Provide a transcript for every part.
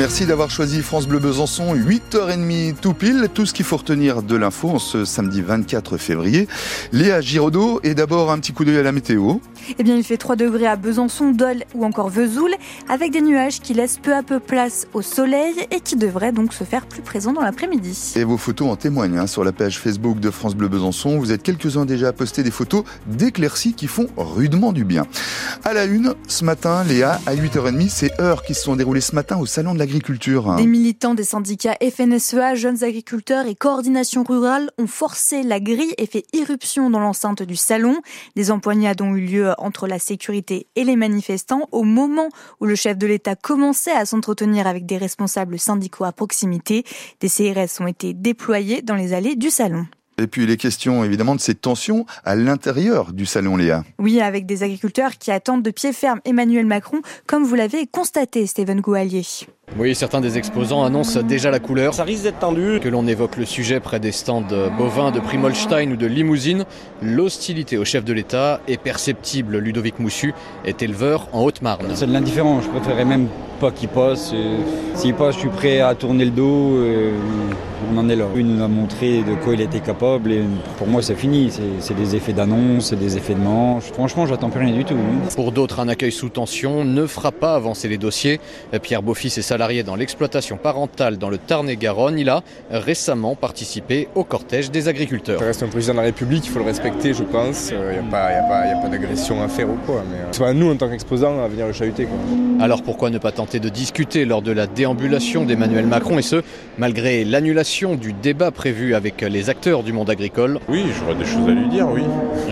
Merci d'avoir choisi France Bleu Besançon, 8h30 tout pile, tout ce qu'il faut retenir de l'info en ce samedi 24 février. Léa Giraudot, et d'abord un petit coup d'œil à la météo. Eh bien, il fait 3 degrés à Besançon, Dole ou encore Vesoul, avec des nuages qui laissent peu à peu place au soleil et qui devraient donc se faire plus présents dans l'après-midi. Et vos photos en témoignent hein, sur la page Facebook de France Bleu Besançon. Vous êtes quelques-uns déjà à poster des photos d'éclaircies qui font rudement du bien. À la une, ce matin, Léa, à 8h30, c'est heures qui se sont déroulées ce matin au Salon de l'Agriculture. Des militants des syndicats FNSEA, Jeunes Agriculteurs et Coordination Rurale ont forcé la grille et fait irruption dans l'enceinte du salon. Des empoignades ont eu lieu entre la sécurité et les manifestants au moment où le chef de l'État commençait à s'entretenir avec des responsables syndicaux à proximité. Des CRS ont été déployés dans les allées du salon. Et puis les questions évidemment de ces tensions à l'intérieur du salon Léa. Oui, avec des agriculteurs qui attendent de pied ferme Emmanuel Macron, comme vous l'avez constaté, Stéphane Gouallier. Oui, certains des exposants annoncent déjà la couleur. Ça risque d'être tendu. Que l'on évoque le sujet près des stands bovins de Primolstein ou de Limousine, l'hostilité au chef de l'État est perceptible. Ludovic Moussu est éleveur en Haute-Marne. C'est de l'indifférent. Je préférerais même pas qu'il passe. S'il passe, je suis prêt à tourner le dos. On en est là. Il nous a montré de quoi il était capable et pour moi c'est fini. C'est des effets d'annonce, c'est des effets de manche. Franchement, j'attends plus rien du tout. Pour d'autres, un accueil sous tension ne fera pas avancer les dossiers. Pierre Beaufils est salarié dans l'exploitation parentale dans le Tarn-et-Garonne. Il a récemment participé au cortège des agriculteurs. Ça reste un président de la République, il faut le respecter, je pense. Il n'y a pas, pas, pas d'agression à faire ou quoi. Mais c'est pas à nous en tant qu'exposants à venir le chahuter. Quoi. Alors pourquoi ne pas tenter de discuter lors de la déambulation d'Emmanuel Macron et ce, malgré l'annulation du débat prévu avec les acteurs du monde agricole. Oui, j'aurais des choses à lui dire, oui.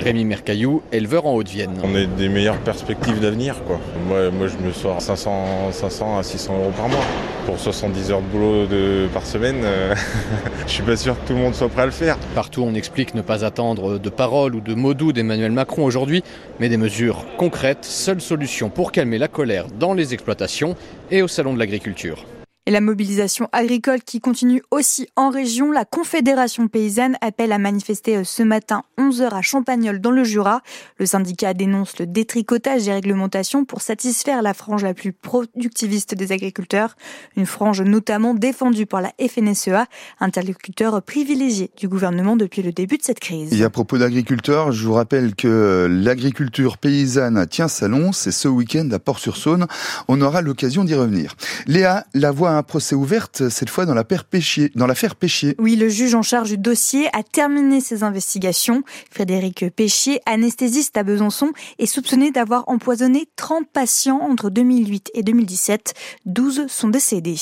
Rémi Mercaillou, éleveur en Haute-Vienne. On a des meilleures perspectives d'avenir, quoi. Moi, moi, je me sors 500, 500 à 600 euros par mois. Pour 70 heures de boulot par semaine, euh, je suis pas sûr que tout le monde soit prêt à le faire. Partout, on explique ne pas attendre de paroles ou de mots doux d'Emmanuel Macron aujourd'hui, mais des mesures concrètes, seule solution pour calmer la colère dans les exploitations et au salon de l'agriculture. Et la mobilisation agricole qui continue aussi en région, la Confédération paysanne appelle à manifester ce matin 11h à Champagnol dans le Jura. Le syndicat dénonce le détricotage des réglementations pour satisfaire la frange la plus productiviste des agriculteurs, une frange notamment défendue par la FNSEA, interlocuteur privilégié du gouvernement depuis le début de cette crise. Et à propos d'agriculteurs, je vous rappelle que l'agriculture paysanne tient salon, c'est ce week-end à Port-sur-Saône. On aura l'occasion d'y revenir. Léa, la voix un procès ouverte, cette fois dans l'affaire Péchier. Péchier. Oui, le juge en charge du dossier a terminé ses investigations. Frédéric Péchier, anesthésiste à Besançon, est soupçonné d'avoir empoisonné 30 patients entre 2008 et 2017. 12 sont décédés.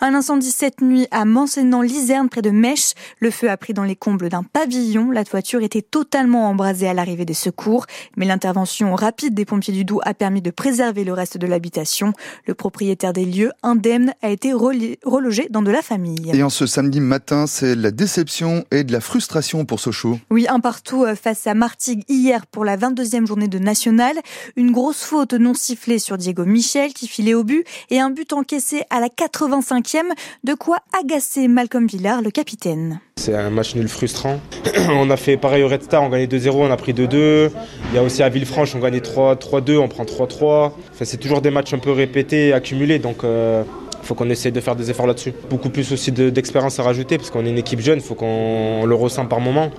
Un incendie cette nuit à Mansénan-Lizerne, près de Mèche. Le feu a pris dans les combles d'un pavillon. La toiture était totalement embrasée à l'arrivée des secours, mais l'intervention rapide des pompiers du Doubs a permis de préserver le reste de l'habitation. Le propriétaire des lieux, indemne, été relogé dans de la famille. Et en ce samedi matin, c'est la déception et de la frustration pour Sochaux. Oui, un partout euh, face à Martigues hier pour la 22e journée de National. Une grosse faute non sifflée sur Diego Michel qui filait au but et un but encaissé à la 85e, de quoi agacer Malcolm Villard, le capitaine. C'est un match nul frustrant. on a fait pareil au Red Star, on gagnait 2-0, on a pris 2-2. Il y a aussi à Villefranche, on gagnait 3-2, on prend 3-3. Enfin, c'est toujours des matchs un peu répétés, accumulés. Donc euh, il faut qu'on essaye de faire des efforts là-dessus. Beaucoup plus aussi d'expérience à rajouter parce qu'on est une équipe jeune, il faut qu'on le ressent par moment.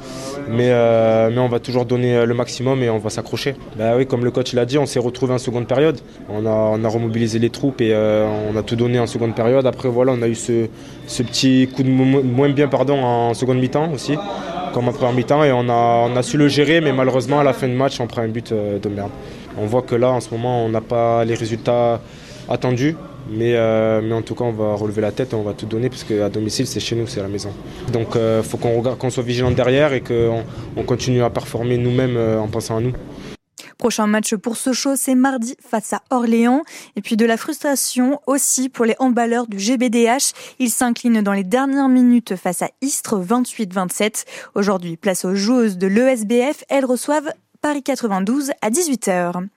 Mais, euh, mais on va toujours donner le maximum et on va s'accrocher. Bah oui, comme le coach l'a dit, on s'est retrouvé en seconde période. On a, remobilisé les troupes et euh, on a tout donné en seconde période. Après, voilà, on a eu ce, petit coup de moins bien pardon, en seconde mi-temps aussi, comme en première mi-temps. Et on a, su le gérer, mais malheureusement, à la fin de match, on prend un but euh, de merde. On voit que là, en ce moment, on n'a pas les résultats attendus. Mais, euh, mais en tout cas, on va relever la tête et on va tout donner parce qu'à domicile, c'est chez nous, c'est à la maison. Donc il euh, faut qu'on qu'on soit vigilant derrière et qu'on on continue à performer nous-mêmes euh, en pensant à nous. Prochain match pour Sochaux, c'est mardi face à Orléans. Et puis de la frustration aussi pour les handballeurs du GBDH. Ils s'inclinent dans les dernières minutes face à Istres 28-27. Aujourd'hui, place aux joueuses de l'ESBF. Elles reçoivent Paris 92 à 18h.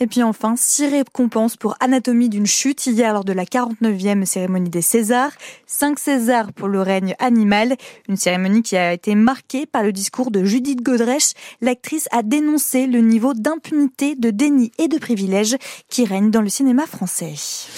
Et puis enfin, six récompenses pour Anatomie d'une chute hier lors de la 49e cérémonie des Césars. Cinq Césars pour le règne animal. Une cérémonie qui a été marquée par le discours de Judith Godrèche. L'actrice a dénoncé le niveau d'impunité, de déni et de privilèges qui règne dans le cinéma français.